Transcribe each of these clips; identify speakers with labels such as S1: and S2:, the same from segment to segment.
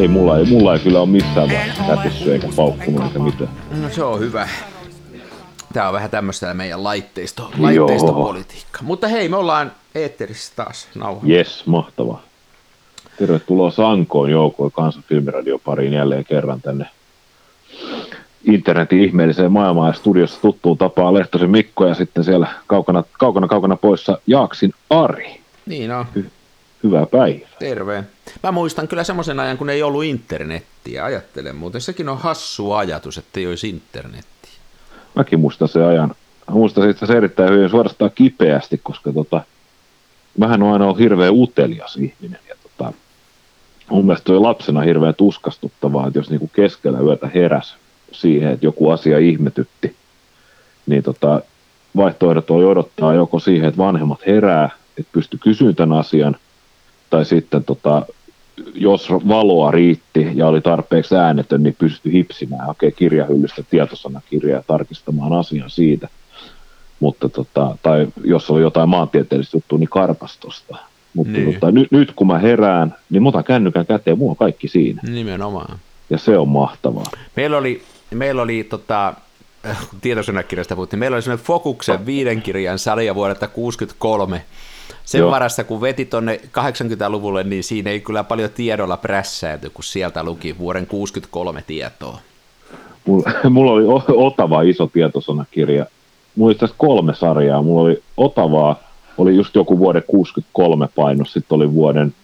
S1: ei mulla, ei, mulla ei kyllä ole missään vaiheessa kätissy eikä paukkunut eikä mitään.
S2: No se on hyvä. Tämä on vähän tämmöistä meidän laitteisto, laitteistopolitiikka. Mutta hei, me ollaan eetterissä taas nauha.
S1: Yes, mahtavaa. Tervetuloa Sankoon joukoon Kansan filmiradiopariin jälleen kerran tänne internetin ihmeelliseen maailmaan ja studiossa tuttuun tapaan Lehtosen Mikko ja sitten siellä kaukana, kaukana, kaukana poissa Jaaksin Ari.
S2: Niin on.
S1: Hyvää päivää.
S2: Terve. Mä muistan kyllä semmoisen ajan, kun ei ollut internettiä. Ajattelen muuten, sekin on hassu ajatus, että ei olisi internettiä.
S1: Mäkin muistan se ajan. Muistan itse erittäin hyvin suorastaan kipeästi, koska tota, mähän on aina ollut hirveän utelias ihminen. Ja tota, mun mielestä oli lapsena hirveän tuskastuttavaa, että jos niinku keskellä yötä heräs siihen, että joku asia ihmetytti, niin tota, vaihtoehdot oli odottaa joko siihen, että vanhemmat herää, että pysty kysymään tämän asian, tai sitten tota, jos valoa riitti ja oli tarpeeksi äänetön, niin pystyi hipsimään, hakee kirjahyllystä tietosanakirjaa ja tarkistamaan asian siitä. Mutta tota, tai jos oli jotain maantieteellistä juttua, niin karpastosta. Mutta niin. tota, nyt, nyt kun mä herään, niin mä otan kännykän käteen, on kaikki siinä.
S2: Nimenomaan.
S1: Ja se on mahtavaa.
S2: Meillä oli, meillä oli tota, tietosanakirjasta puhuttiin, meillä oli semmoinen Fokuksen viiden kirjan sarja vuodelta 63, sen Joo. varassa, kun veti tuonne 80-luvulle, niin siinä ei kyllä paljon tiedolla prässäyty, kun sieltä luki vuoden 63 tietoa.
S1: Mulla, mulla oli Otava iso tietosanakirja. Mulla oli tässä kolme sarjaa. Mulla oli Otavaa, oli just joku vuoden 63 painos, sitten oli vuoden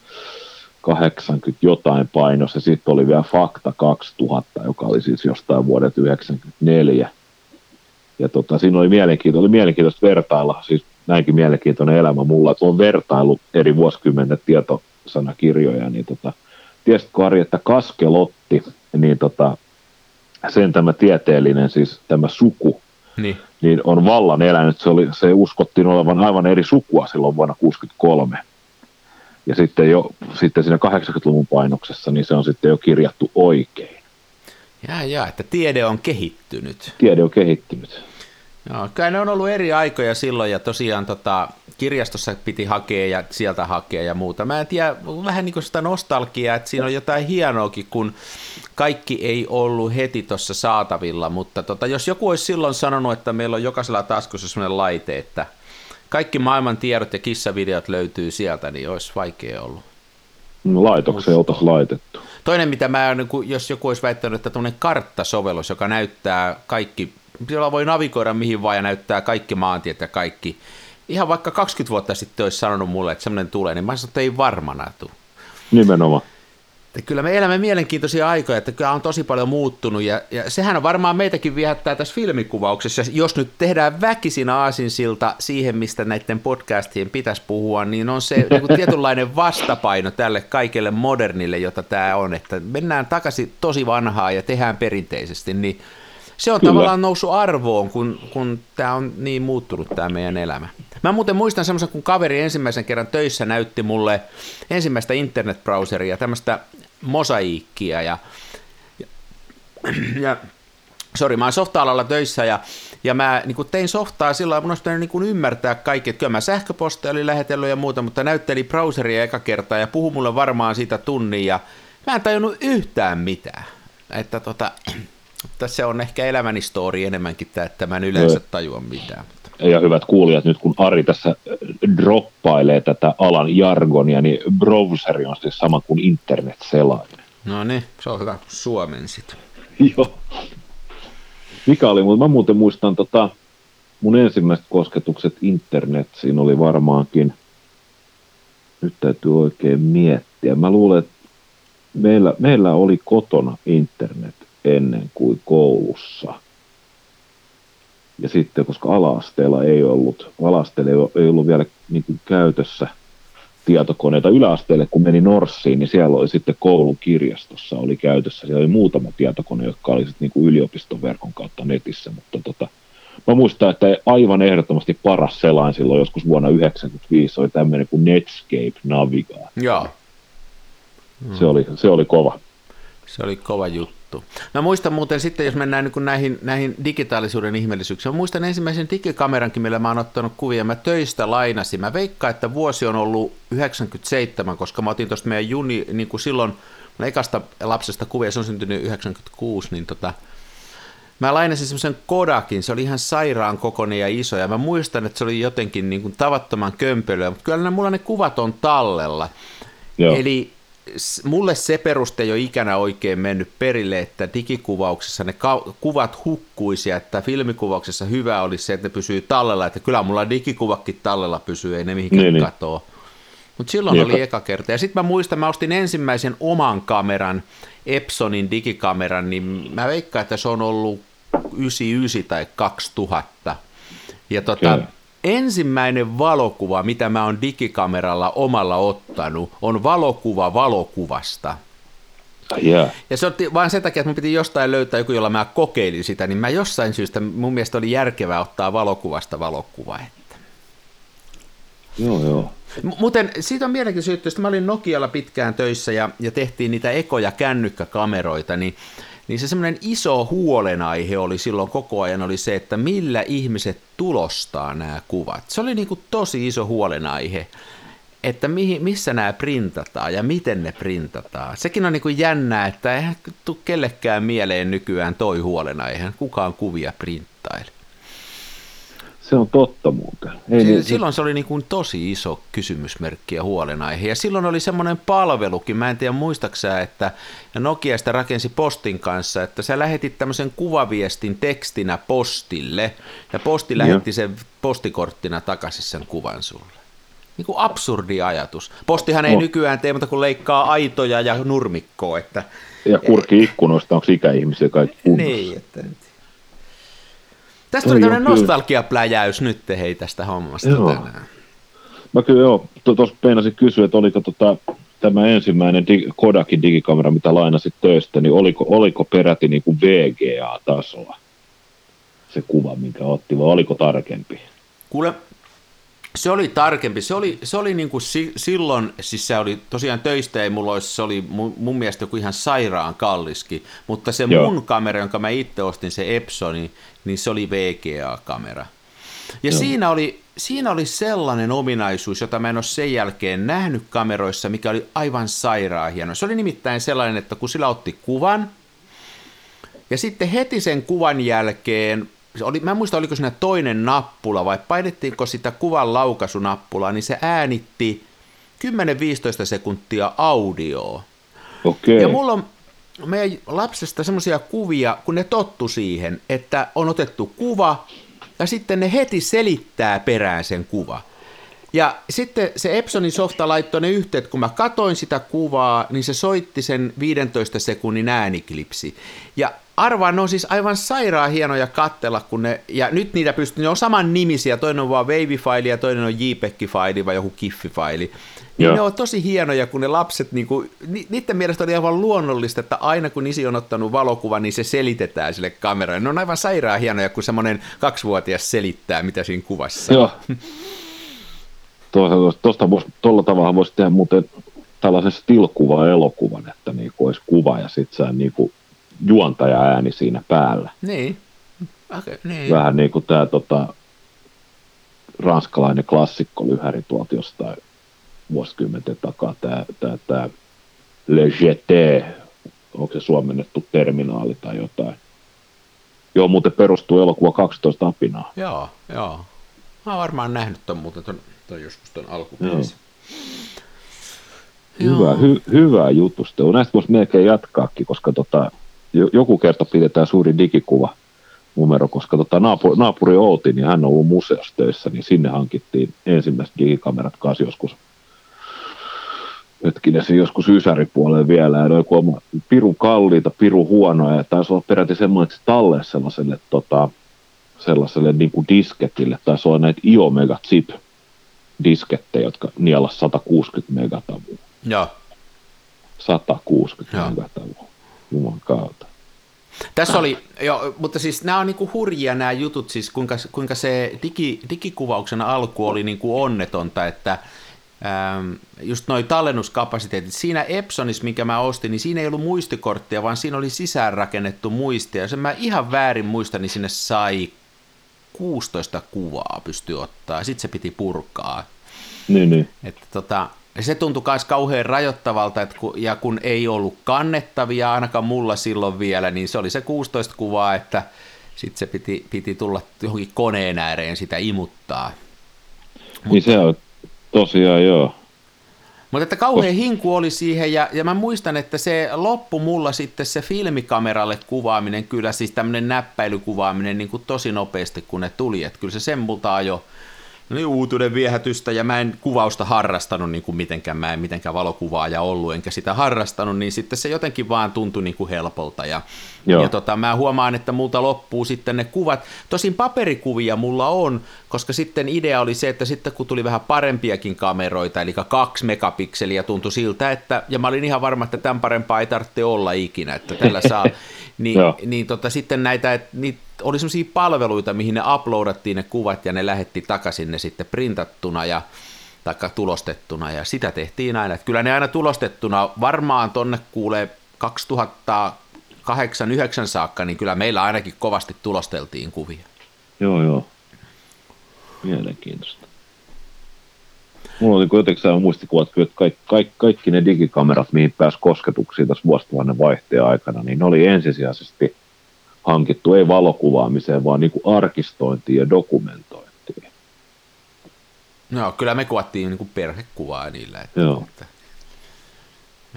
S1: 80 jotain painos, ja sitten oli vielä Fakta 2000, joka oli siis jostain vuodet 94. Ja tota, siinä oli mielenkiintoista, oli mielenkiintoista vertailla, siis näinkin mielenkiintoinen elämä mulla, että on vertailu eri vuosikymmenen tietosanakirjoja, niin tota, tiesitkö Ari, että Kaskelotti, niin tota, sen tämä tieteellinen, siis tämä suku, niin. niin on vallan elänyt. Se, oli, se uskottiin olevan aivan eri sukua silloin vuonna 1963. Ja sitten, jo, sitten siinä 80-luvun painoksessa, niin se on sitten jo kirjattu oikein.
S2: Jaa, jaa, että tiede on kehittynyt.
S1: Tiede on kehittynyt.
S2: Joo, kyllä ne on ollut eri aikoja silloin ja tosiaan tota, kirjastossa piti hakea ja sieltä hakea ja muuta. Mä en tiedä, vähän niin kuin sitä nostalgiaa, että siinä on jotain hienoakin, kun kaikki ei ollut heti tuossa saatavilla, mutta tota, jos joku olisi silloin sanonut, että meillä on jokaisella taskussa sellainen laite, että kaikki maailman tiedot ja kissavideot löytyy sieltä, niin olisi vaikea ollut.
S1: No, laitokseen oltaisiin laitettu.
S2: Toinen, mitä mä, jos joku olisi väittänyt, että tuommoinen karttasovellus, joka näyttää kaikki jolla voi navigoida mihin vaan ja näyttää kaikki maantiet ja kaikki. Ihan vaikka 20 vuotta sitten olisi sanonut mulle, että semmoinen tulee, niin mä sanoin, että ei varmana tule.
S1: Nimenomaan.
S2: Että kyllä me elämme mielenkiintoisia aikoja, että kyllä on tosi paljon muuttunut ja, ja sehän on varmaan meitäkin viehättää tässä filmikuvauksessa. Jos nyt tehdään väkisin aasinsilta siihen, mistä näiden podcastien pitäisi puhua, niin on se niin tietynlainen vastapaino tälle kaikelle modernille, jota tämä on, että mennään takaisin tosi vanhaa ja tehdään perinteisesti, niin se on Kyllä. tavallaan noussut arvoon, kun, kun tämä on niin muuttunut tämä meidän elämä. Mä muuten muistan semmoisen, kun kaveri ensimmäisen kerran töissä näytti mulle ensimmäistä internetbrowseria, tämmöistä mosaiikkia ja, ja, ja sori, mä oon softa-alalla töissä ja, ja mä niin tein softaa sillä mun olisi niin ymmärtää kaikki, että kyllä mä sähköposteja oli lähetellyt ja muuta, mutta näytteli browseria eka kertaa ja puhui mulle varmaan siitä tunnin ja mä en tajunnut yhtään mitään. Että tota, se on ehkä elämäni story enemmänkin, että mä en yleensä tajua mitään.
S1: Ja hyvät kuulijat, nyt kun Ari tässä droppailee tätä alan jargonia, niin browseri on siis sama kuin internet-selain.
S2: No niin, se on hyvä suomen sitten.
S1: Joo. Mikä oli, mutta mä muuten muistan tota, mun ensimmäiset kosketukset internetsiin oli varmaankin, nyt täytyy oikein miettiä. Mä luulen, että meillä, meillä oli kotona internet ennen kuin koulussa. Ja sitten, koska alaasteella ei ollut, alaasteella ei ollut vielä niin kuin käytössä tietokoneita yläasteelle, kun meni Norssiin, niin siellä oli sitten koulukirjastossa oli käytössä. Siellä oli muutama tietokone, jotka oli sitten niin kuin yliopistoverkon kautta netissä, mutta tota, mä muistan, että aivan ehdottomasti paras selain silloin joskus vuonna 1995 oli tämmöinen kuin Netscape Navigaatio.
S2: Joo.
S1: Se, oli, se oli kova.
S2: Se oli kova juttu juttu. Mä muistan muuten sitten, jos mennään niin näihin, näihin digitaalisuuden ihmeellisyyksiin, mä muistan ensimmäisen digikamerankin, millä mä oon ottanut kuvia, mä töistä lainasin. Mä veikkaan, että vuosi on ollut 97, koska mä otin tuosta meidän juni, niin kuin silloin, ekasta lapsesta kuvia, se on syntynyt 96, niin tota, Mä lainasin semmoisen Kodakin, se oli ihan sairaan kokoinen ja iso, ja mä muistan, että se oli jotenkin niin kuin tavattoman kömpelöä, mutta kyllä mulla ne kuvat on tallella. Joo. Eli mulle se peruste ei ole ikänä oikein mennyt perille, että digikuvauksessa ne kuvat hukkuisi, että filmikuvauksessa hyvä olisi se, että ne pysyy tallella, että kyllä mulla digikuvakin tallella pysyy, ei ne mihinkään niin, niin. katoa. Mutta silloin Jep. oli eka kerta. Ja sitten mä muistan, mä ostin ensimmäisen oman kameran, Epsonin digikameran, niin mä veikkaan, että se on ollut 99 tai 2000. Ja tota, ensimmäinen valokuva, mitä mä oon digikameralla omalla ottanut, on valokuva valokuvasta.
S1: Yeah.
S2: Ja se otti vain sen takia, että mun piti jostain löytää joku, jolla mä kokeilin sitä, niin mä jossain syystä, mun mielestä oli järkevää ottaa valokuvasta valokuva. Että.
S1: Joo, joo.
S2: Muuten siitä on mielenkiintoista, että mä olin Nokialla pitkään töissä ja, ja tehtiin niitä ekoja kännykkäkameroita, niin niin se semmoinen iso huolenaihe oli silloin koko ajan oli se, että millä ihmiset tulostaa nämä kuvat. Se oli niin kuin tosi iso huolenaihe, että mihin, missä nämä printataan ja miten ne printataan. Sekin on niin kuin jännää, että eihän tule kellekään mieleen nykyään toi huolenaihe, kukaan kuvia printtaile.
S1: Se on totta muuten.
S2: Ei niin, silloin se oli niin kuin tosi iso kysymysmerkki ja huolenaihe. Ja silloin oli semmoinen palvelukin, mä en tiedä muistaksä, että Nokia sitä rakensi postin kanssa, että sä lähetit tämmöisen kuvaviestin tekstinä postille, ja posti lähetti sen postikorttina takaisin sen kuvan sulle. Niin kuin absurdi ajatus. Postihan ei no. nykyään tee muuta kuin leikkaa aitoja ja nurmikkoa. Että...
S1: Ja kurki ikkunoista, onko ikäihmisiä kaikki kunnossa?
S2: Niin, että Tästä tuli tämmöinen nostalgiapläjäys nyt hei tästä hommasta joo. tänään.
S1: Mä kyllä joo, tuossa peinasin kysyä, että oliko tota, tämä ensimmäinen dig- Kodakin digikamera, mitä lainasit töistä, niin oliko, oliko peräti niin kuin VGA-tasoa se kuva, minkä otti, vai oliko tarkempi?
S2: Kuule, se oli tarkempi. Se oli, se oli niin kuin si, silloin, siis se oli tosiaan töistä, ei mulla olisi, se oli mun, mun mielestä joku ihan sairaan kalliski, mutta se Joo. mun kamera, jonka mä itse ostin, se Epsoni, niin se oli VGA-kamera. Ja siinä oli, siinä oli sellainen ominaisuus, jota mä en ole sen jälkeen nähnyt kameroissa, mikä oli aivan sairaan hieno. Se oli nimittäin sellainen, että kun sillä otti kuvan, ja sitten heti sen kuvan jälkeen oli, mä en muista, oliko siinä toinen nappula vai painettiinko sitä kuvan laukasunappulaa, niin se äänitti 10-15 sekuntia audioa.
S1: Okay.
S2: Ja mulla on meidän lapsesta semmoisia kuvia, kun ne tottu siihen, että on otettu kuva ja sitten ne heti selittää perään sen kuva. Ja sitten se Epsonin softa laittoi ne yhteydet, kun mä katoin sitä kuvaa, niin se soitti sen 15 sekunnin ääniklipsi. Ja arvaan, ne on siis aivan sairaan hienoja kattella, kun ne, ja nyt niitä pystyy, ne on saman nimisiä, toinen on vaan wavy-faili ja toinen on JPEG-faili vai joku kiffi-faili. Niin ne on tosi hienoja, kun ne lapset, niin kuin, niiden mielestä oli aivan luonnollista, että aina kun isi on ottanut valokuva, niin se selitetään sille kameralle. Ne on aivan sairaan hienoja, kun semmoinen kaksivuotias selittää, mitä siinä kuvassa
S1: Joo. Tuosta voisi, tuolla tavalla voisi tehdä muuten tällaisen stilkuva elokuvan, että niin olisi kuva ja sitten sä niin kuin juontaja ääni siinä päällä.
S2: Niin. Okay, niin.
S1: Vähän niin kuin tämä tota, ranskalainen klassikko lyhäri tuolta jostain vuosikymmenten takaa, tämä, tämä, tämä Le GT, onko se suomennettu terminaali tai jotain. Joo, muuten perustuu elokuva 12 apinaa.
S2: Joo, joo. Mä oon varmaan nähnyt ton muuten ton, ton joskus ton alkuperäisen.
S1: Hyvä, hy, hyvä jutusta. Näistä voisi melkein jatkaakin, koska tota, joku kerta pidetään suuri digikuva numero, koska tota, naapuri, naapuri Outi, niin hän on ollut museossa töissä, niin sinne hankittiin ensimmäiset digikamerat kanssa joskus hetkinen se joskus Ysäripuolelle vielä, ja joku piru kalliita, piru huonoja, ja taisi olla peräti semmoinen talle sellaiselle, tota, sellaiselle niin kuin disketille, taisi olla näitä Iomega Chip diskettejä, jotka nielas 160 megatavua.
S2: Joo.
S1: 160 megatavua. Juman kautta.
S2: Tässä oli, jo, mutta siis nämä on niinku hurjia nämä jutut, siis kuinka, kuinka se digi, digikuvauksen alku oli niinku onnetonta, että ähm, just noi tallennuskapasiteetit. Siinä Epsonissa, minkä mä ostin, niin siinä ei ollut muistikorttia, vaan siinä oli sisäänrakennettu muistia. Ja sen mä ihan väärin muistan, niin sinne sai 16 kuvaa pysty ottaa, sitten se piti purkaa.
S1: Niin, niin.
S2: Että tota, se tuntui myös kauhean rajoittavalta, että kun, ja kun ei ollut kannettavia, ainakaan mulla silloin vielä, niin se oli se 16 kuvaa, että sitten se piti, piti tulla johonkin koneen ääreen sitä imuttaa.
S1: Niin se on tosiaan joo.
S2: Mutta että kauhean hinku oli siihen, ja, ja mä muistan, että se loppu mulla sitten se filmikameralle kuvaaminen, kyllä siis tämmöinen näppäilykuvaaminen niin kuin tosi nopeasti, kun ne tuli, että kyllä se sen multa ajo no niin, uutuuden viehätystä, ja mä en kuvausta harrastanut niin kuin mitenkään, mä en mitenkään valokuvaaja ollut, enkä sitä harrastanut, niin sitten se jotenkin vaan tuntui niin kuin helpolta, ja, ja tota, mä huomaan, että multa loppuu sitten ne kuvat, tosin paperikuvia mulla on, koska sitten idea oli se, että sitten kun tuli vähän parempiakin kameroita, eli kaksi megapikseliä tuntui siltä, että, ja mä olin ihan varma, että tämän parempaa ei tarvitse olla ikinä, että tällä saa, niin, niin tota, sitten näitä, niitä oli sellaisia palveluita, mihin ne uploadattiin ne kuvat ja ne lähetti takaisin ne sitten printattuna ja taikka tulostettuna ja sitä tehtiin aina. Että kyllä ne aina tulostettuna varmaan tonne kuulee 2008-2009 saakka, niin kyllä meillä ainakin kovasti tulosteltiin kuvia.
S1: Joo, joo. Mielenkiintoista. Mulla oli kuitenkin sellainen muistikuva, että kaikki, kaikki, kaikki ne digikamerat, mihin pääsi kosketuksiin tässä vuosituhannen vaihteen aikana, niin ne oli ensisijaisesti – hankittu ei valokuvaamiseen, vaan niin kuin arkistointiin ja dokumentointiin.
S2: No, kyllä me kuvattiin niin kuin perhekuvaa niillä. Että,
S1: Joo.
S2: Että,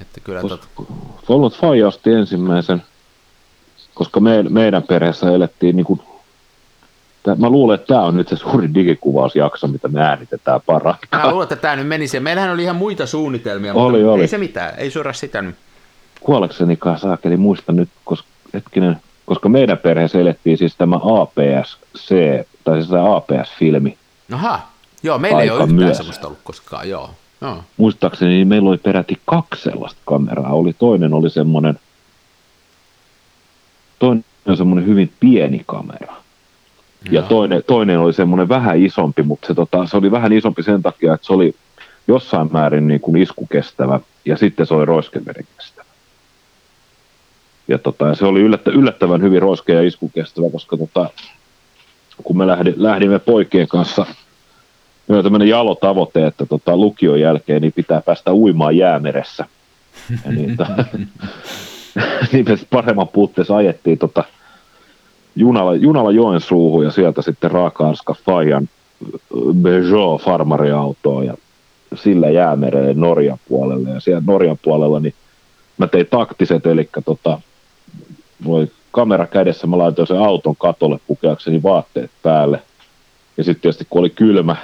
S2: että kyllä
S1: koska, tot... Faija osti ensimmäisen, koska me, meidän perheessä elettiin niin kuin, Mä luulen, että tämä on nyt se suuri digikuvausjakso, mitä me äänitetään paraikaa.
S2: Mä luulen, että tämä nyt menisi. Meillähän oli ihan muita suunnitelmia,
S1: oli,
S2: mutta
S1: oli.
S2: ei se mitään, ei suora sitä nyt.
S1: Kuoleksenikaan saakeli muista nyt, koska hetkinen, koska meidän perheessä elettiin siis tämä APS-C, tai siis tämä APS-filmi.
S2: Aha, joo, meillä ei ole yhtään myös. sellaista ollut koskaan, joo. joo.
S1: Muistaakseni niin meillä oli peräti kaksi sellaista kameraa. Oli, toinen oli semmoinen, toinen oli semmoinen hyvin pieni kamera. Ja toinen, toinen oli semmoinen vähän isompi, mutta se, tota, se oli vähän isompi sen takia, että se oli jossain määrin niin kuin iskukestävä ja sitten se oli roiskeveden kestävä. Ja tota, se oli yllättä, yllättävän hyvin roiskea ja iskukestävä, koska tota, kun me lähdi, lähdimme poikien kanssa, meillä oli tämmöinen jalo tavoite, että tota, lukion jälkeen niin pitää päästä uimaan jäämeressä. Ja niin, to, niin paremman puutteessa ajettiin tota, junalla, junalla Joensuuhun ja sieltä sitten Raaka-Arska Fajan Peugeot farmariautoon ja sillä jäämerelle Norjan puolelle. Ja siellä Norjan puolella niin mä tein taktiset, eli tota, mulla oli kamera kädessä, mä laitoin sen auton katolle pukeakseni vaatteet päälle. Ja sitten tietysti kun oli kylmä,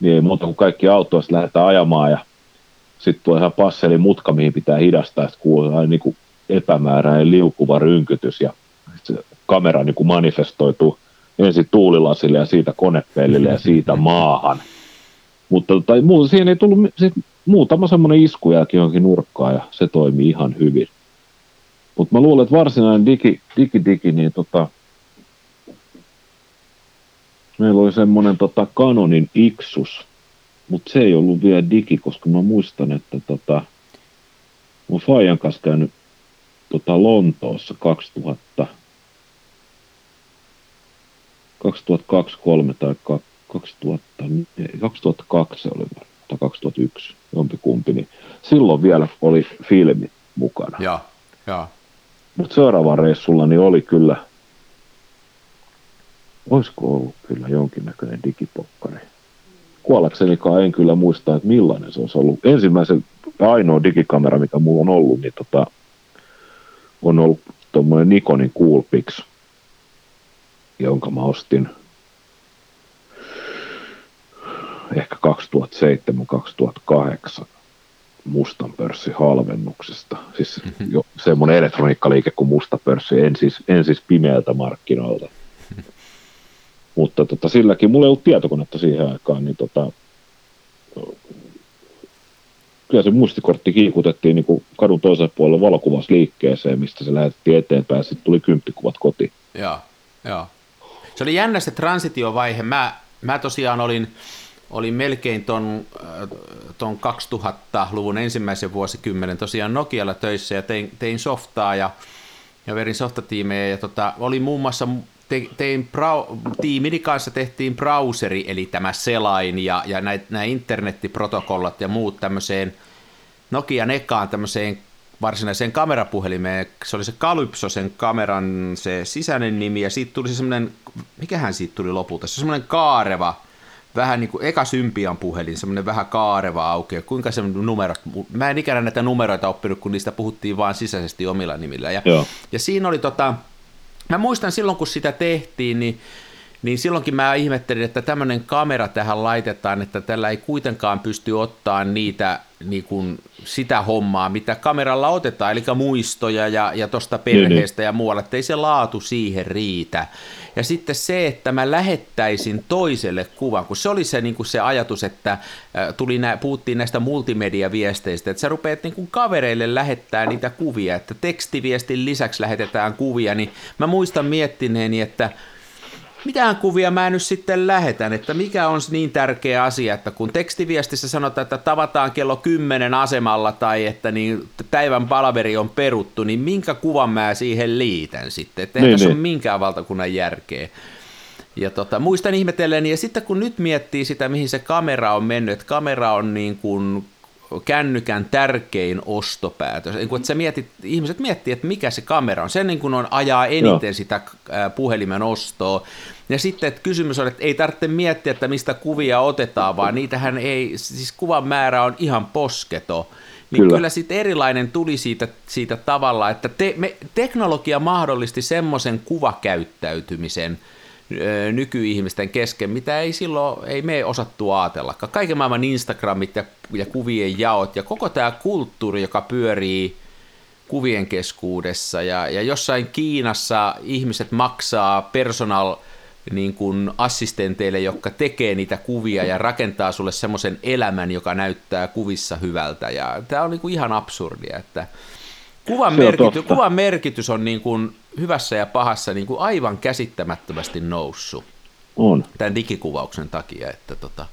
S1: niin ei muuta kuin kaikki autoista lähdetään ajamaan ja sitten tulee ihan passeli mutka, mihin pitää hidastaa, sitten kuuluu aina niin kuin epämääräinen liukuva rynkytys ja se kamera niin kuin manifestoituu ensin tuulilasille ja siitä konepellille ja siitä maahan. Mutta tai, siihen ei tullut, siis muutama semmoinen iskujakin johonkin nurkkaan ja se toimii ihan hyvin. Mutta mä luulen, että varsinainen digi, digi, digi niin tota, meillä oli semmoinen tota Canonin Ixus, mutta se ei ollut vielä digi, koska mä muistan, että tota, mä Fajan kanssa käynyt tota Lontoossa 2000, 2002, 3 tai 2000, 2002 se oli tai 2001, jompikumpi, niin silloin vielä oli filmi mukana.
S2: Joo, joo.
S1: Mutta seuraava reissulla niin oli kyllä, olisiko ollut kyllä jonkinnäköinen digipokkari. Kuollaksenikaan en kyllä muista, että millainen se olisi ollut. Ensimmäisen ainoa digikamera, mikä mulla on ollut, niin tota, on ollut tuommoinen Nikonin Coolpix, jonka mä ostin ehkä 2007-2008 mustan pörssin halvennuksesta. Siis mm-hmm. jo semmoinen elektroniikkaliike kuin musta pörssi, en siis, en siis pimeältä markkinoilta. Mutta tota, silläkin, mulla ei ollut tietokonetta siihen aikaan, niin tota, kyllä se muistikortti kiikutettiin niin kadun toiselle puolelle valokuvasliikkeeseen, mistä se lähetettiin eteenpäin sitten tuli kymppikuvat kotiin.
S2: Joo, joo. Se oli jännä se transitiovaihe. Mä, mä tosiaan olin, olin melkein ton, äh, ton 2000-luvun ensimmäisen vuosikymmenen tosiaan Nokialla töissä ja tein, tein softaa ja, ja verin softatiimejä ja tota, oli muun muassa te, tein brau, tiimini kanssa tehtiin browseri, eli tämä selain ja, ja nämä internettiprotokollat ja muut tämmöiseen Nokian ekaan tämmöiseen varsinaiseen kamerapuhelimeen. Se oli se Calypso, sen kameran se sisäinen nimi, ja siitä tuli se semmoinen, mikähän siitä tuli lopulta, se semmoinen kaareva, vähän niin kuin eka Symbian puhelin, semmoinen vähän kaareva auki, kuinka se numerot, mä en ikään näitä numeroita oppinut, kun niistä puhuttiin vaan sisäisesti omilla nimillä. Ja, ja siinä oli tota, mä muistan silloin, kun sitä tehtiin, niin niin silloinkin mä ihmettelin, että tämmöinen kamera tähän laitetaan, että tällä ei kuitenkaan pysty ottaa niitä niin kuin sitä hommaa, mitä kameralla otetaan, eli muistoja ja, ja tuosta perheestä niin, ja muualle, että ei se laatu siihen riitä. Ja sitten se, että mä lähettäisin toiselle kuvan, kun se oli se, niin kuin se ajatus, että tuli nä, puhuttiin näistä multimediaviesteistä, että sä rupeat niin kuin kavereille lähettää niitä kuvia, että tekstiviestin lisäksi lähetetään kuvia, niin mä muistan miettineeni, että mitään kuvia mä nyt sitten lähetän, että mikä on niin tärkeä asia, että kun tekstiviestissä sanotaan, että tavataan kello 10 asemalla tai että niin päivän palaveri on peruttu, niin minkä kuvan mä siihen liitän sitten, että niin, tässä niin. ole minkään valtakunnan järkeä. Ja tota, muistan ihmetellen, ja sitten kun nyt miettii sitä, mihin se kamera on mennyt, että kamera on niin kuin kännykän tärkein ostopäätös. Niin kun, että sä mietit, ihmiset miettii, että mikä se kamera on. Se niin kuin on ajaa eniten Joo. sitä puhelimen ostoa. Ja sitten että kysymys on, että ei tarvitse miettiä, että mistä kuvia otetaan, vaan niitähän ei, siis kuvan määrä on ihan posketo. Niin kyllä, kyllä sitten erilainen tuli siitä, siitä tavalla, että te, me, teknologia mahdollisti semmoisen kuvakäyttäytymisen, nykyihmisten kesken, mitä ei silloin, ei me osattu ajatellakaan. Kaiken maailman Instagramit ja, ja kuvien jaot ja koko tämä kulttuuri, joka pyörii kuvien keskuudessa ja, ja jossain Kiinassa ihmiset maksaa personal niin kuin assistenteille, jotka tekee niitä kuvia ja rakentaa sulle semmoisen elämän, joka näyttää kuvissa hyvältä. Ja tämä on niin kuin ihan absurdia, että kuvan, merkity, kuvan merkitys on niin kuin hyvässä ja pahassa niin kuin aivan käsittämättömästi noussut.
S1: On.
S2: Tämän digikuvauksen takia, että tota...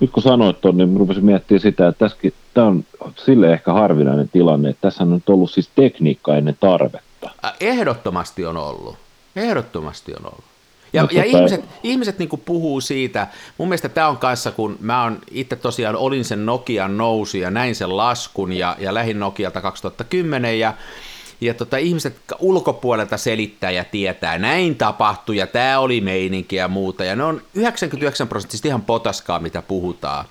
S1: Nyt kun sanoit tuon, niin rupesin miettimään sitä, että tässäkin, tämä on sille ehkä harvinainen tilanne, että tässä on nyt ollut siis tekniikka ennen tarvetta.
S2: Ehdottomasti on ollut. Ehdottomasti on ollut. Ja, no, ja tota... ihmiset, ihmiset niin puhuu siitä, mun mielestä tämä on kanssa, kun mä on itse tosiaan olin sen Nokian nousi ja näin sen laskun ja, ja lähin Nokialta 2010 ja ja tota, ihmiset ulkopuolelta selittää ja tietää, näin tapahtui ja tämä oli meininki ja muuta, ja ne on 99 prosenttisesti ihan potaskaa, mitä puhutaan.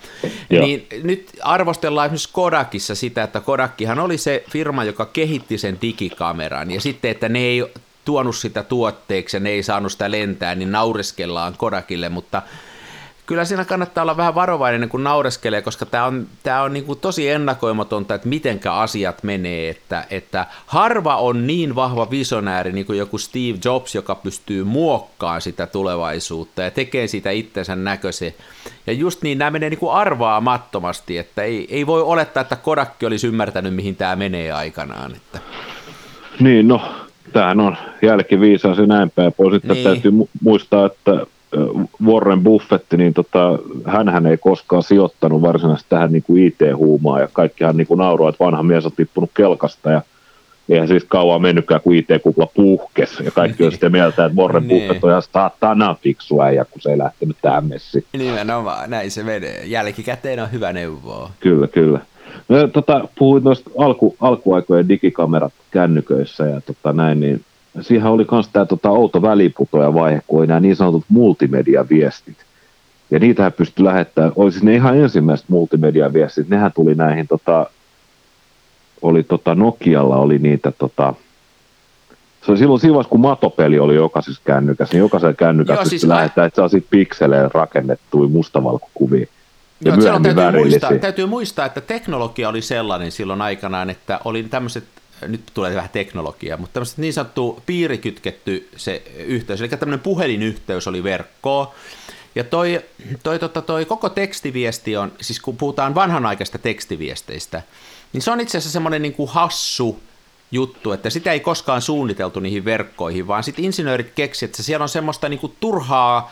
S2: Joo. Niin nyt arvostellaan esimerkiksi Kodakissa sitä, että Kodakkihan oli se firma, joka kehitti sen digikameran, ja sitten, että ne ei tuonut sitä tuotteeksi ja ne ei saanut sitä lentää, niin naureskellaan Kodakille, mutta kyllä siinä kannattaa olla vähän varovainen, kun naureskelee, koska tämä on, tää on niin kuin tosi ennakoimatonta, että mitenkä asiat menee, että, että harva on niin vahva visionääri niin kuin joku Steve Jobs, joka pystyy muokkaamaan sitä tulevaisuutta ja tekee siitä itsensä näköisen. Ja just niin, nämä menee niin kuin arvaamattomasti, että ei, ei voi olettaa, että Kodakki olisi ymmärtänyt, mihin tämä menee aikanaan. Että.
S1: Niin, no tämähän on jälkiviisaus ja näin päin pois. Sitten niin. täytyy muistaa, että Warren Buffett, niin tota, hän ei koskaan sijoittanut varsinaisesti tähän niin kuin IT-huumaan ja kaikkihan niin kuin että vanha mies on tippunut kelkasta ja eihän siis kauan mennytkään, kun IT-kupla puhkesi ja kaikki on sitten mieltä, että Warren niin. Buffett on ihan satana fiksu äijä, kun se ei lähtenyt tähän messiin.
S2: Nimenomaan, näin se menee. Jälkikäteen on hyvä neuvoa.
S1: Kyllä, kyllä. No, tota, puhuit noista alku, alkuaikojen digikamerat kännyköissä ja tota, näin, niin siihen oli myös tämä tota, outo väliputoja vaihe, kun oli nämä niin sanotut multimediaviestit. Ja niitä pystyi lähettämään, oli siis ne ihan ensimmäiset multimediaviestit, nehän tuli näihin, tota, oli tota Nokialla oli niitä, tota, se oli silloin siinä kun matopeli oli jokaisessa kännykässä, niin jokaisella kännykässä Joo, siis lähettää, että saa pikseleen rakennettuja mustavalkokuvia.
S2: Ja Joo, täytyy, muistaa, täytyy muistaa, että teknologia oli sellainen silloin aikanaan, että oli tämmöiset nyt tulee vähän teknologiaa, mutta tämmöiset niin sanottu piirikytketty se yhteys, eli tämmöinen puhelinyhteys oli verkkoon, ja toi, toi, toi, toi koko tekstiviesti on, siis kun puhutaan vanhanaikaista tekstiviesteistä, niin se on itse asiassa semmoinen niin kuin hassu juttu, että sitä ei koskaan suunniteltu niihin verkkoihin, vaan sitten insinöörit keksivät, että siellä on semmoista niin kuin turhaa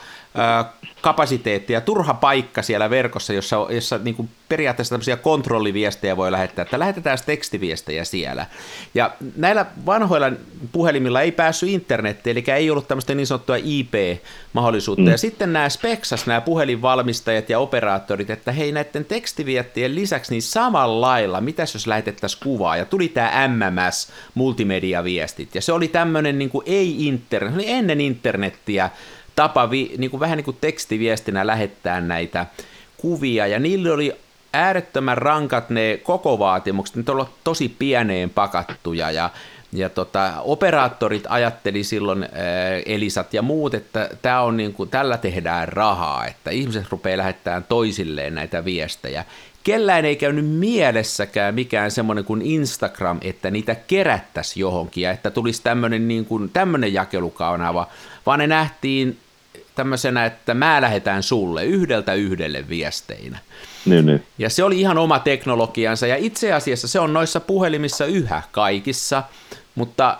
S2: kapasiteetti ja turha paikka siellä verkossa, jossa, jossa niin kuin periaatteessa tämmöisiä kontrolliviestejä voi lähettää, että lähetetään tekstiviestejä siellä. Ja näillä vanhoilla puhelimilla ei päässyt internettiin, eli ei ollut tämmöistä niin sanottua IP-mahdollisuutta. Mm. Ja sitten nämä speksas, nämä puhelinvalmistajat ja operaattorit, että hei näiden tekstiviettien lisäksi niin samalla lailla, mitäs jos lähetettäisiin kuvaa, ja tuli tämä MMS, multimediaviestit, ja se oli tämmöinen niin kuin ei-internet, oli ennen internettiä, tapa vi, niin kuin vähän niin kuin tekstiviestinä lähettää näitä kuvia, ja niillä oli äärettömän rankat ne koko vaatimukset, ne olivat tosi pieneen pakattuja, ja ja tota, operaattorit ajatteli silloin, Elisat ja muut, että tää on niin kuin, tällä tehdään rahaa, että ihmiset rupeaa lähettämään toisilleen näitä viestejä. Kellään ei käynyt mielessäkään mikään semmoinen kuin Instagram, että niitä kerättäisi johonkin ja että tulisi tämmöinen niin kuin, tämmöinen jakelukanava, vaan ne nähtiin tämmöisenä, että mä lähetään sulle yhdeltä yhdelle viesteinä.
S1: Niin, niin.
S2: Ja se oli ihan oma teknologiansa, ja itse asiassa se on noissa puhelimissa yhä kaikissa, mutta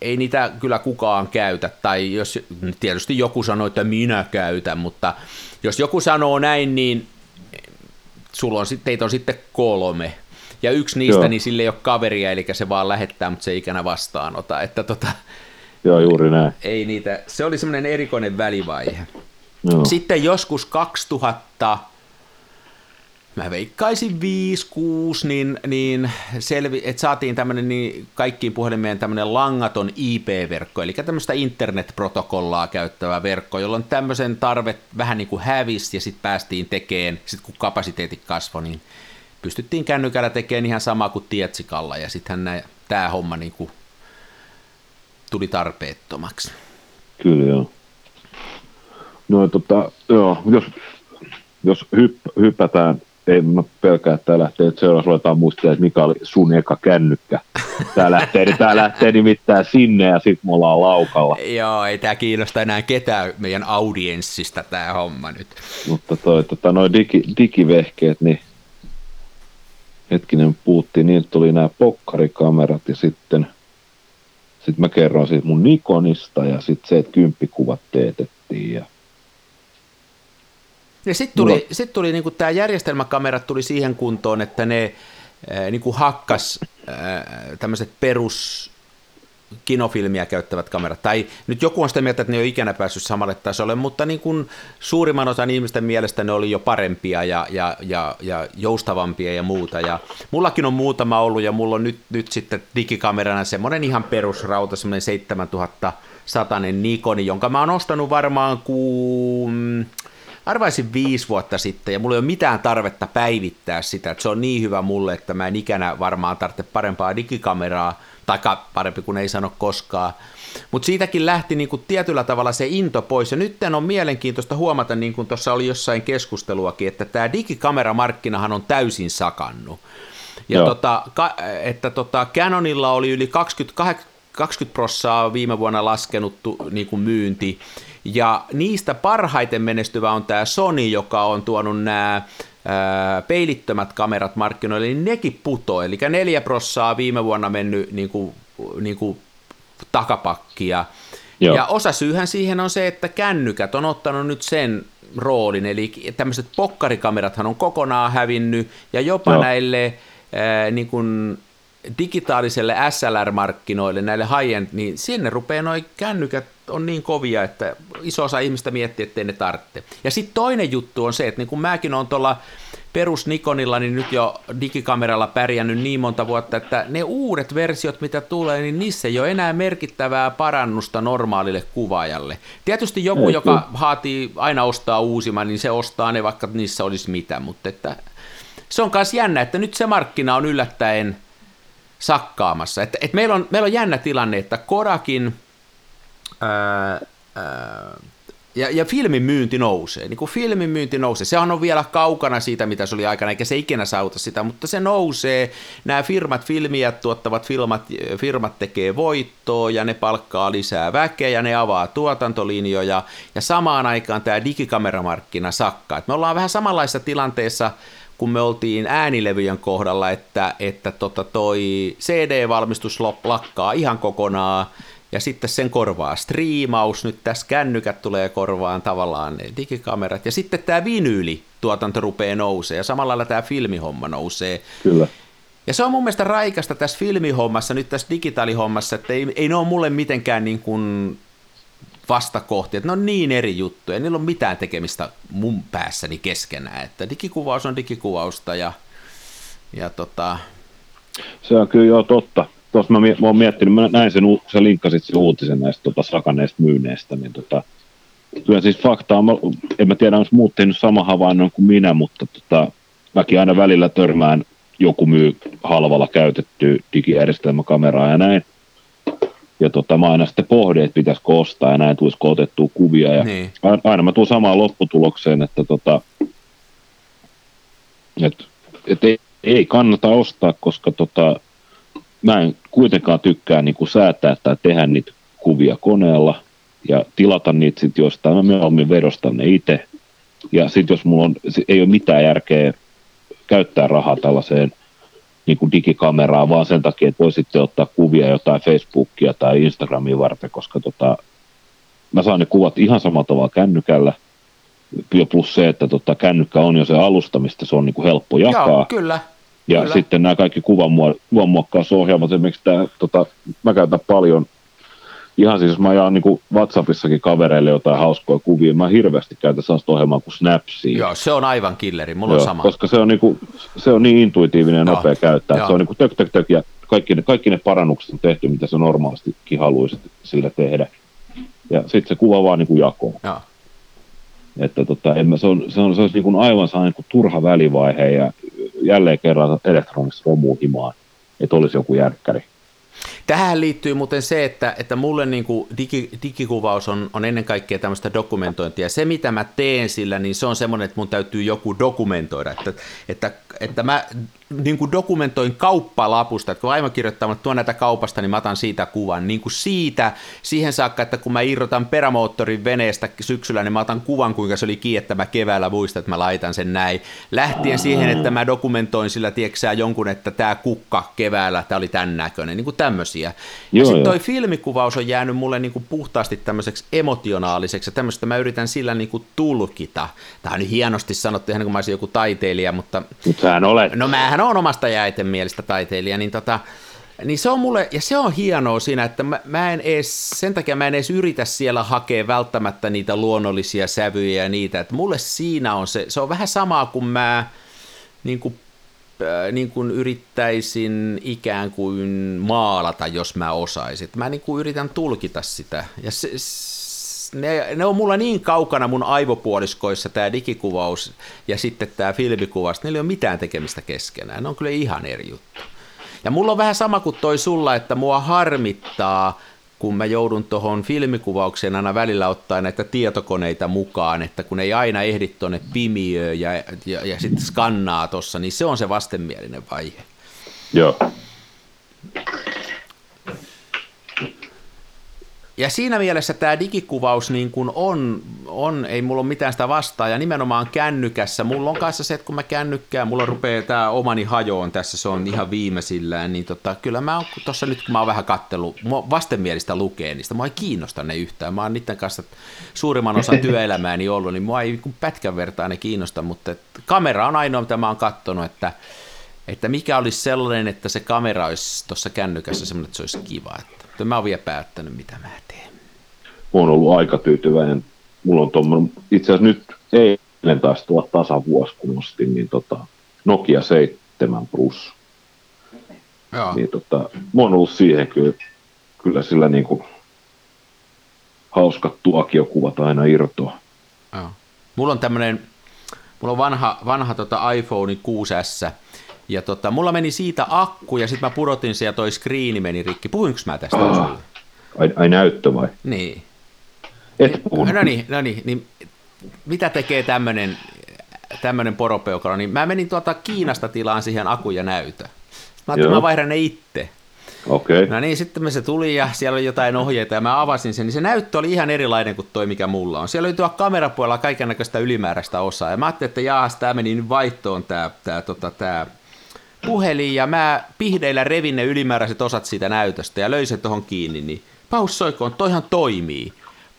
S2: ei niitä kyllä kukaan käytä, tai jos tietysti joku sanoo, että minä käytän, mutta jos joku sanoo näin, niin sulla on, teitä on sitten kolme, ja yksi niistä, Joo. niin sille ei ole kaveria, eli se vaan lähettää, mutta se ei ikänä vastaanota, että tota,
S1: Joo, juuri näin.
S2: Ei niitä, se oli semmoinen erikoinen välivaihe. Joo. Sitten joskus 2000, mä veikkaisin 5-6, niin, niin selvi, että saatiin tämmöinen niin kaikkiin puhelimeen tämmöinen langaton IP-verkko, eli tämmöistä internetprotokollaa käyttävä verkko, jolloin tämmöisen tarve vähän niin kuin hävisi ja sitten päästiin tekemään, sitten kun kapasiteetit kasvoi, niin pystyttiin kännykällä tekemään ihan sama kuin Tietsikalla ja sittenhän tämä homma niin kuin tarpeettomaksi.
S1: Kyllä joo. No tota, joo, jos, jos hypp, hypätään, ei mä pelkää, että tämä lähtee, että seuraavaksi ruvetaan muistaa, että mikä oli sun eka kännykkä. Tämä lähtee, niin tämä lähtee nimittäin sinne ja sitten me ollaan laukalla.
S2: Joo, ei tämä kiinnosta enää ketään meidän audienssista tämä homma nyt.
S1: Mutta toi, tota, noin digi, digivehkeet, niin hetkinen puhuttiin niin, tuli nämä pokkarikamerat ja sitten sitten mä kerroin siitä mun Nikonista ja sitten se, että kymppikuvat teetettiin. Ja,
S2: ja sitten tuli, Mulla... sit tuli niinku tämä järjestelmäkamerat tuli siihen kuntoon, että ne äh, niinku hakkas äh, tämmöiset perus kinofilmiä käyttävät kamerat. Tai nyt joku on sitä mieltä, että ne ei ole ikänä päässyt samalle tasolle, mutta niin kuin suurimman osan ihmisten mielestä ne oli jo parempia ja, ja, ja, ja joustavampia ja muuta. Ja mullakin on muutama ollut ja mulla on nyt, nyt sitten digikamerana semmoinen ihan perusrauta, semmoinen 7100 Nikoni, jonka mä oon ostanut varmaan kuin arvaisin viisi vuotta sitten, ja mulla ei ole mitään tarvetta päivittää sitä, että se on niin hyvä mulle, että mä en ikänä varmaan tarvitse parempaa digikameraa, taikka parempi kuin ei sano koskaan. Mutta siitäkin lähti niin kuin tietyllä tavalla se into pois, ja nyt on mielenkiintoista huomata, niin kuin tuossa oli jossain keskusteluakin, että tämä digikameramarkkinahan on täysin sakannut. Ja tota, ka, että tota, Canonilla oli yli 20, 20 prossaa viime vuonna laskenut niin kuin myynti, ja niistä parhaiten menestyvä on tämä Sony, joka on tuonut nämä peilittömät kamerat markkinoille, niin nekin putoo. Eli neljä prossaa viime vuonna mennyt niin kuin, niin kuin takapakkia. Joo. Ja osa syyhän siihen on se, että kännykät on ottanut nyt sen roolin, eli tämmöiset pokkarikamerathan on kokonaan hävinnyt, ja jopa Joo. näille ää, niin kuin digitaaliselle SLR-markkinoille, näille high niin sinne rupeaa noin kännykät on niin kovia, että iso osa ihmistä miettii, ettei ne tarvitse. Ja sitten toinen juttu on se, että niin kun mäkin olen tuolla perus Nikonilla niin nyt jo digikameralla pärjännyt niin monta vuotta, että ne uudet versiot, mitä tulee, niin niissä ei ole enää merkittävää parannusta normaalille kuvaajalle. Tietysti joku, joka haatii aina ostaa uusimman, niin se ostaa ne, vaikka niissä olisi mitä, mutta että se on myös jännä, että nyt se markkina on yllättäen sakkaamassa. Että, että meillä, on, meillä on jännä tilanne, että Kodakin – ää, ää, ja, ja filmin myynti nousee, niin kuin filmin myynti nousee. Sehän on vielä kaukana siitä, mitä se oli aikana, eikä se ikinä sauta sitä, mutta se nousee. Nämä firmat, filmiä tuottavat firmat, firmat tekee voittoa ja ne palkkaa lisää väkeä ja ne avaa tuotantolinjoja. Ja samaan aikaan tämä digikameramarkkina sakkaa. Et me ollaan vähän samanlaisessa tilanteessa kun me oltiin äänilevyjen kohdalla, että, että tota toi CD-valmistus lakkaa ihan kokonaan, ja sitten sen korvaa striimaus, nyt tässä kännykät tulee korvaan tavallaan ne digikamerat, ja sitten tämä vinyyli tuotanto rupeaa nousee, ja samalla lailla tämä filmihomma nousee.
S1: Kyllä.
S2: Ja se on mun mielestä raikasta tässä filmihommassa, nyt tässä digitaalihommassa, että ei, ei ne ole mulle mitenkään niin kuin vastakohtia, että ne on niin eri juttuja, niillä on mitään tekemistä mun päässäni keskenään, että digikuvaus on digikuvausta ja, ja tota...
S1: Se on kyllä jo totta. Tuossa mä, mä oon miettinyt, mä näin sen, sä linkkasit sen uutisen näistä tota, sakaneista myyneistä, niin tota, kyllä siis fakta on, en mä tiedä, onko muut tehnyt sama havainnon kuin minä, mutta tota, mäkin aina välillä törmään, joku myy halvalla käytettyä digijärjestelmäkameraa ja näin, ja tota, mä aina sitten pohdin, että pitäisikö ostaa ja näin tulisiko otettua kuvia. Ja niin. aina mä tuun samaan lopputulokseen, että tota, et, et ei, ei, kannata ostaa, koska tota, mä en kuitenkaan tykkää niin kuin säätää tai tehdä niitä kuvia koneella ja tilata niitä sitten jostain. Mä mieluummin vedostan ne itse. Ja sitten jos mulla on, ei ole mitään järkeä käyttää rahaa tällaiseen – niin kuin digikameraa vaan sen takia, että voi sitten ottaa kuvia jotain Facebookia tai Instagramia varten, koska tota, mä saan ne kuvat ihan samalla tavalla kännykällä, ja plus se, että tota, kännykkä on jo se alusta, mistä se on niin kuin helppo jakaa. Joo,
S2: kyllä.
S1: Ja
S2: kyllä.
S1: sitten nämä kaikki kuvanmuokkausohjelmat, esimerkiksi tämä, tota, mä käytän paljon ihan siis, jos mä jaan niin WhatsAppissakin kavereille jotain hauskoja kuvia, mä hirveästi käytän sellaista ohjelmaa kuin Snapseed.
S2: Joo, se on aivan killeri, mulla Joo, on sama.
S1: Koska se on, niin kuin, se on niin intuitiivinen ja nopea käyttää, Joo. se on niin kuin tök, tök, tök, ja kaikki ne, kaikki ne parannukset on tehty, mitä se normaalistikin haluaisi sillä tehdä. Ja sitten se kuva vaan niin kuin jakoo. Joo. Että tota, en mä, se on, se on, se on niin kuin aivan sellainen niin turha välivaihe ja jälleen kerran elektronista romuhimaan, että olisi joku järkkäri.
S2: Tähän liittyy muuten se, että, että mulle niin kuin digi, digikuvaus on, on ennen kaikkea tämmöistä dokumentointia. Se, mitä mä teen sillä, niin se on semmoinen, että mun täytyy joku dokumentoida. Että, että, että mä niin kuin dokumentoin kauppalapusta, että kun aivan kirjoittaa, että tuon näitä kaupasta, niin mä otan siitä kuvan. Niin kuin siitä siihen saakka, että kun mä irrotan perämoottorin veneestä syksyllä, niin mä otan kuvan, kuinka se oli kiinni, keväällä muistan, että mä laitan sen näin. Lähtien siihen, että mä dokumentoin sillä, tieksää jonkun, että tämä kukka keväällä, tämä oli tämän näköinen, niin kuin tämmöisiä. Ja sitten toi filmikuvaus on jäänyt mulle niin kuin puhtaasti tämmöiseksi emotionaaliseksi, ja tämmöistä mä yritän sillä niin kuin tulkita. Tämä on hienosti sanottu, ihan kuin mä olisin joku taiteilija, mutta...
S1: Mutta sähän olet.
S2: No mähän hän on omasta jäiten mielestä taiteilija, niin tota, niin se on mulle, ja se on hienoa siinä, että mä, mä en edes, sen takia mä en edes yritä siellä hakea välttämättä niitä luonnollisia sävyjä ja niitä, että mulle siinä on se, se on vähän samaa kuin mä niin kuin, äh, niin kuin yrittäisin ikään kuin maalata, jos mä osaisin. Mä niin kuin yritän tulkita sitä, ja se, ne, ne on mulla niin kaukana mun aivopuoliskoissa tämä digikuvaus ja sitten tämä filmikuvaus, ne ei ole mitään tekemistä keskenään, ne on kyllä ihan eri juttu. Ja mulla on vähän sama kuin toi sulla, että mua harmittaa, kun mä joudun tuohon filmikuvaukseen aina välillä ottaa näitä tietokoneita mukaan, että kun ei aina ehdi tuonne pimiöön ja, ja, ja sitten skannaa tuossa, niin se on se vastenmielinen vaihe.
S1: Joo.
S2: Ja siinä mielessä tämä digikuvaus niin kuin on, on, ei mulla ole mitään sitä vastaa, ja nimenomaan kännykässä, mulla on kanssa se, että kun mä kännykkään, mulla rupeaa tämä omani hajoon tässä, se on ihan viimeisillään, niin tota, kyllä mä oon tuossa nyt, kun mä oon vähän kattellut, vastenmielistä lukee niistä, mua ei kiinnosta ne yhtään, mä oon niiden kanssa suurimman osan työelämääni ollut, niin mua ei pätkän vertaa ne kiinnosta, mutta kamera on ainoa, mitä mä oon kattonut, että että mikä olisi sellainen, että se kamera olisi tuossa kännykässä semmoinen, että se olisi kiva. Että mä oon vielä päättänyt, mitä mä teen.
S1: Mä oon ollut aika tyytyväinen. Mulla on tuommoinen, itse asiassa nyt eilen taas tuo tasavuosi, kun ostin, niin tota, Nokia 7 Plus. Joo. Niin tota, mä oon ollut siihen kyllä, kyllä sillä niin kuin hauskat tuokiokuvat aina irtoa.
S2: Joo. Mulla on tämmöinen, mulla on vanha, vanha tota iPhone 6S, ja tota, mulla meni siitä akku ja sitten mä pudotin se ja toi screeni meni rikki. Puhuinko mä tästä? Oh.
S1: Ai, ai näyttö vai?
S2: Niin.
S1: Et puhunut.
S2: No niin, no niin, niin mitä tekee tämmöinen tämmönen poropeukalo, niin mä menin tuota Kiinasta tilaan siihen akku ja näytö. Mä ajattelin, mä vaihdan ne itse.
S1: Okei. Okay.
S2: No niin, sitten se tuli ja siellä oli jotain ohjeita ja mä avasin sen, niin se näyttö oli ihan erilainen kuin toi, mikä mulla on. Siellä oli tuo kamerapuolella kaiken näköistä ylimääräistä osaa ja mä ajattelin, että jaas, tämä meni nyt vaihtoon tämä, tämä, tota, tämä puhelin ja mä pihdeillä revin ne ylimääräiset osat siitä näytöstä ja löysin tuohon kiinni, niin paus soikoon, toihan toimii.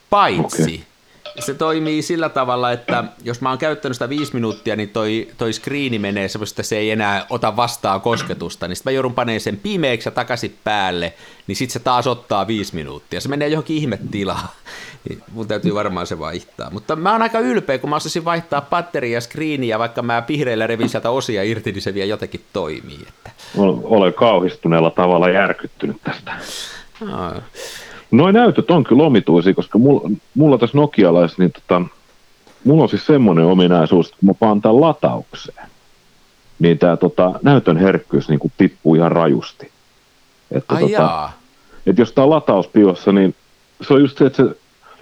S2: Paitsi, okay se toimii sillä tavalla, että jos mä oon käyttänyt sitä viisi minuuttia, niin toi, toi screeni menee semmoista, että se ei enää ota vastaan kosketusta, niin sitten mä joudun panemaan sen pimeäksi ja takaisin päälle, niin sitten se taas ottaa viisi minuuttia. Se menee johonkin ihmetilaan, niin mun täytyy varmaan se vaihtaa. Mutta mä oon aika ylpeä, kun mä osasin vaihtaa batteria ja screeniä, vaikka mä pihreillä revin sieltä osia irti, niin se vielä jotenkin toimii. Että.
S1: Olen kauhistuneella tavalla järkyttynyt tästä. No. Noin näytöt on kyllä omituisia, koska mulla, mulla tässä Nokialaisessa, niin tota, mulla on siis semmoinen ominaisuus, että kun mä paan tämän lataukseen, niin tämä tota, näytön herkkyys niin kuin tippuu ihan rajusti. Että,
S2: Ai tota,
S1: että jos tämä on latauspiossa, niin se on just se, että se,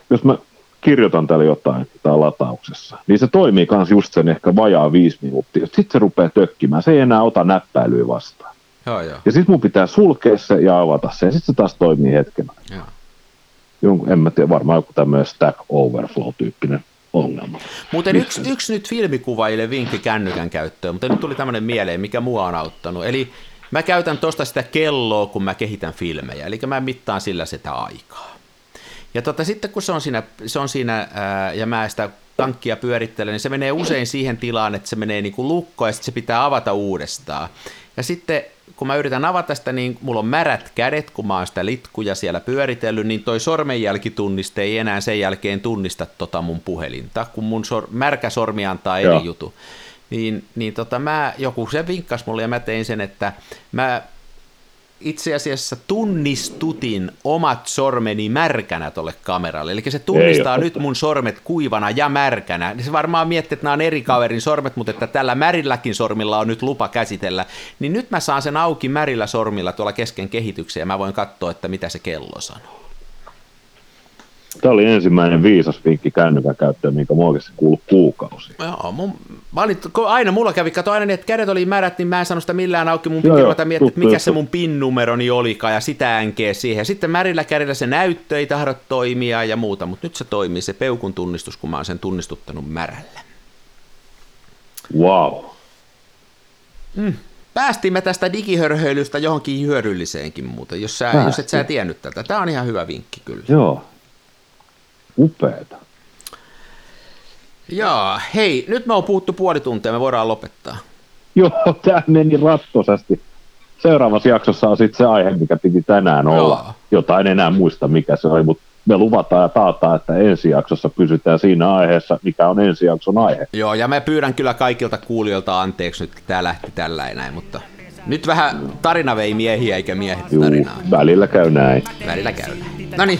S1: jos mä kirjoitan täällä jotain täällä latauksessa, niin se toimii myös just sen ehkä vajaa viisi minuuttia. Sitten se rupeaa tökkimään, se ei enää ota näppäilyä vastaan.
S2: Joo, joo.
S1: Ja sitten mun pitää sulkea se ja avata se, ja sitten se taas toimii hetken
S2: Joo
S1: jonkun, en mä tiedä, varmaan joku tämmöinen Stack Overflow-tyyppinen ongelma.
S2: Muuten yksi, yksi nyt filmikuvaille vinkki kännykän käyttöön, mutta nyt tuli tämmöinen mieleen, mikä mua on auttanut. Eli mä käytän tuosta sitä kelloa, kun mä kehitän filmejä, eli mä mittaan sillä sitä aikaa. Ja tota, sitten kun se on siinä, se on siinä ää, ja mä sitä tankkia pyörittelen, niin se menee usein siihen tilaan, että se menee niin kuin lukkoon ja sitten se pitää avata uudestaan. Ja sitten kun mä yritän avata sitä, niin mulla on märät kädet, kun mä oon sitä litkuja siellä pyöritellyt, niin toi sormenjälkitunniste ei enää sen jälkeen tunnista tota mun puhelinta, kun mun sor- märkä sormi antaa eri Joo. jutu. Niin, niin tota mä, joku se vinkkas mulle ja mä tein sen, että mä itse asiassa tunnistutin omat sormeni märkänä tuolle kameralle. Eli se tunnistaa nyt mun sormet kuivana ja märkänä. Se varmaan miettii, että nämä on eri kaverin sormet, mutta että tällä märilläkin sormilla on nyt lupa käsitellä. Niin nyt mä saan sen auki märillä sormilla tuolla kesken kehityksen ja mä voin katsoa, että mitä se kello sanoo.
S1: Tämä oli ensimmäinen viisas vinkki kännykän käyttöön, minkä mua kuuluu kuukausi.
S2: Joo, mun, mä olin, aina mulla kävi, kato aina niin, että kädet oli märät, niin mä en sano sitä millään auki, mun piti ruveta miettiä, että mikä se mun PIN-numeroni olikaan, ja sitä änkeä siihen. Ja sitten märillä kädellä se näyttö ei tahdo toimia ja muuta, mutta nyt se toimii, se peukun tunnistus, kun mä oon sen tunnistuttanut märällä.
S1: Wow.
S2: Mm. Päästiin me tästä digihörhöilystä johonkin hyödylliseenkin muuten, jos, sä, jos et sä tiennyt tätä. Tämä on ihan hyvä vinkki kyllä.
S1: Joo, upeeta.
S2: Jaa, hei, nyt me on puhuttu puoli tuntia, me voidaan lopettaa.
S1: Joo, tämä meni rattosasti. Seuraavassa jaksossa on sitten se aihe, mikä piti tänään olla, Joo. jota en enää muista mikä se oli, mutta me luvataan ja taataan, että ensi jaksossa pysytään siinä aiheessa, mikä on ensi jakson aihe.
S2: Joo, ja mä pyydän kyllä kaikilta kuulijoilta anteeksi nyt, tämä lähti tällä näin, mutta nyt vähän tarina vei miehiä eikä miehet Juu, tarinaa.
S1: välillä käy näin.
S2: Välillä käy näin. No niin.